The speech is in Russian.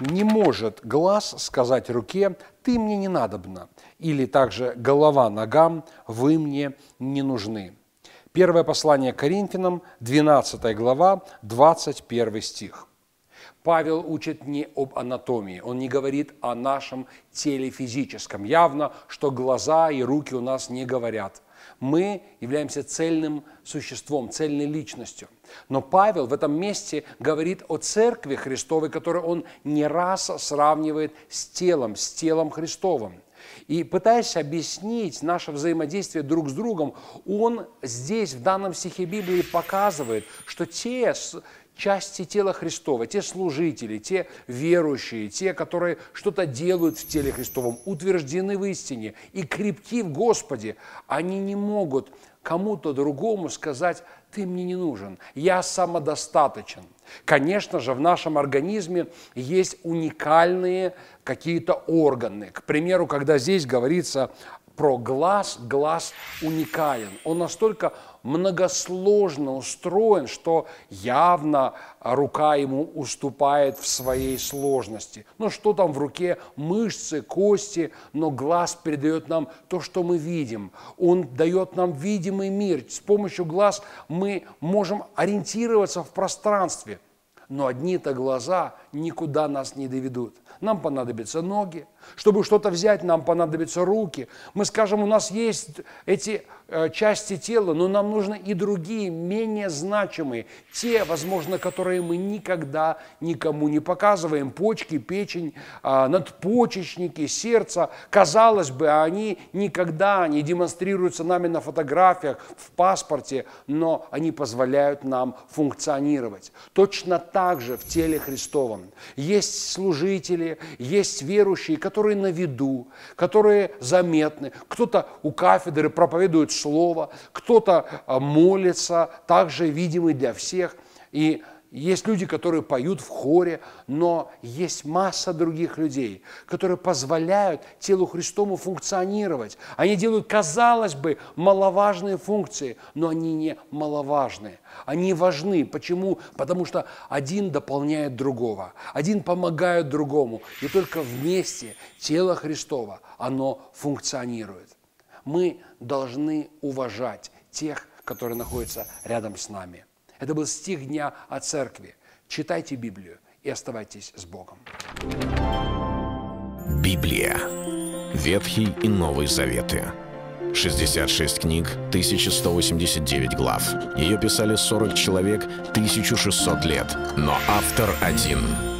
Не может глаз сказать руке «ты мне не надобна» или также голова ногам «вы мне не нужны». Первое послание Коринфянам, 12 глава, 21 стих. Павел учит не об анатомии, он не говорит о нашем теле физическом. Явно, что глаза и руки у нас не говорят. Мы являемся цельным существом, цельной личностью. Но Павел в этом месте говорит о церкви Христовой, которую он не раз сравнивает с телом, с телом Христовым. И пытаясь объяснить наше взаимодействие друг с другом, он здесь, в данном стихе Библии, показывает, что те части тела Христова, те служители, те верующие, те, которые что-то делают в теле Христовом, утверждены в истине и крепки в Господе, они не могут кому-то другому сказать, ты мне не нужен, я самодостаточен. Конечно же, в нашем организме есть уникальные какие-то органы. К примеру, когда здесь говорится про глаз, глаз уникален. Он настолько многосложно устроен, что явно рука ему уступает в своей сложности. Ну что там в руке? Мышцы, кости, но глаз передает нам то, что мы видим. Он дает нам видимый мир. С помощью глаз мы можем ориентироваться в пространстве. Но одни-то глаза никуда нас не доведут – нам понадобятся ноги. Чтобы что-то взять, нам понадобятся руки. Мы скажем, у нас есть эти части тела, но нам нужны и другие, менее значимые, те, возможно, которые мы никогда никому не показываем. Почки, печень, э, надпочечники, сердце. Казалось бы, они никогда не демонстрируются нами на фотографиях, в паспорте, но они позволяют нам функционировать. Точно так же в теле Христовом. Есть служители, есть верующие, которые на виду, которые заметны. Кто-то у кафедры проповедует слово, кто-то а, молится, также видимый для всех. И есть люди, которые поют в хоре, но есть масса других людей, которые позволяют телу Христову функционировать. Они делают, казалось бы, маловажные функции, но они не маловажные. Они важны. Почему? Потому что один дополняет другого, один помогает другому. И только вместе тело Христова, оно функционирует. Мы должны уважать тех, которые находятся рядом с нами. Это был стих дня о церкви. Читайте Библию и оставайтесь с Богом. Библия. Ветхий и Новый Заветы. 66 книг, 1189 глав. Ее писали 40 человек, 1600 лет. Но автор один –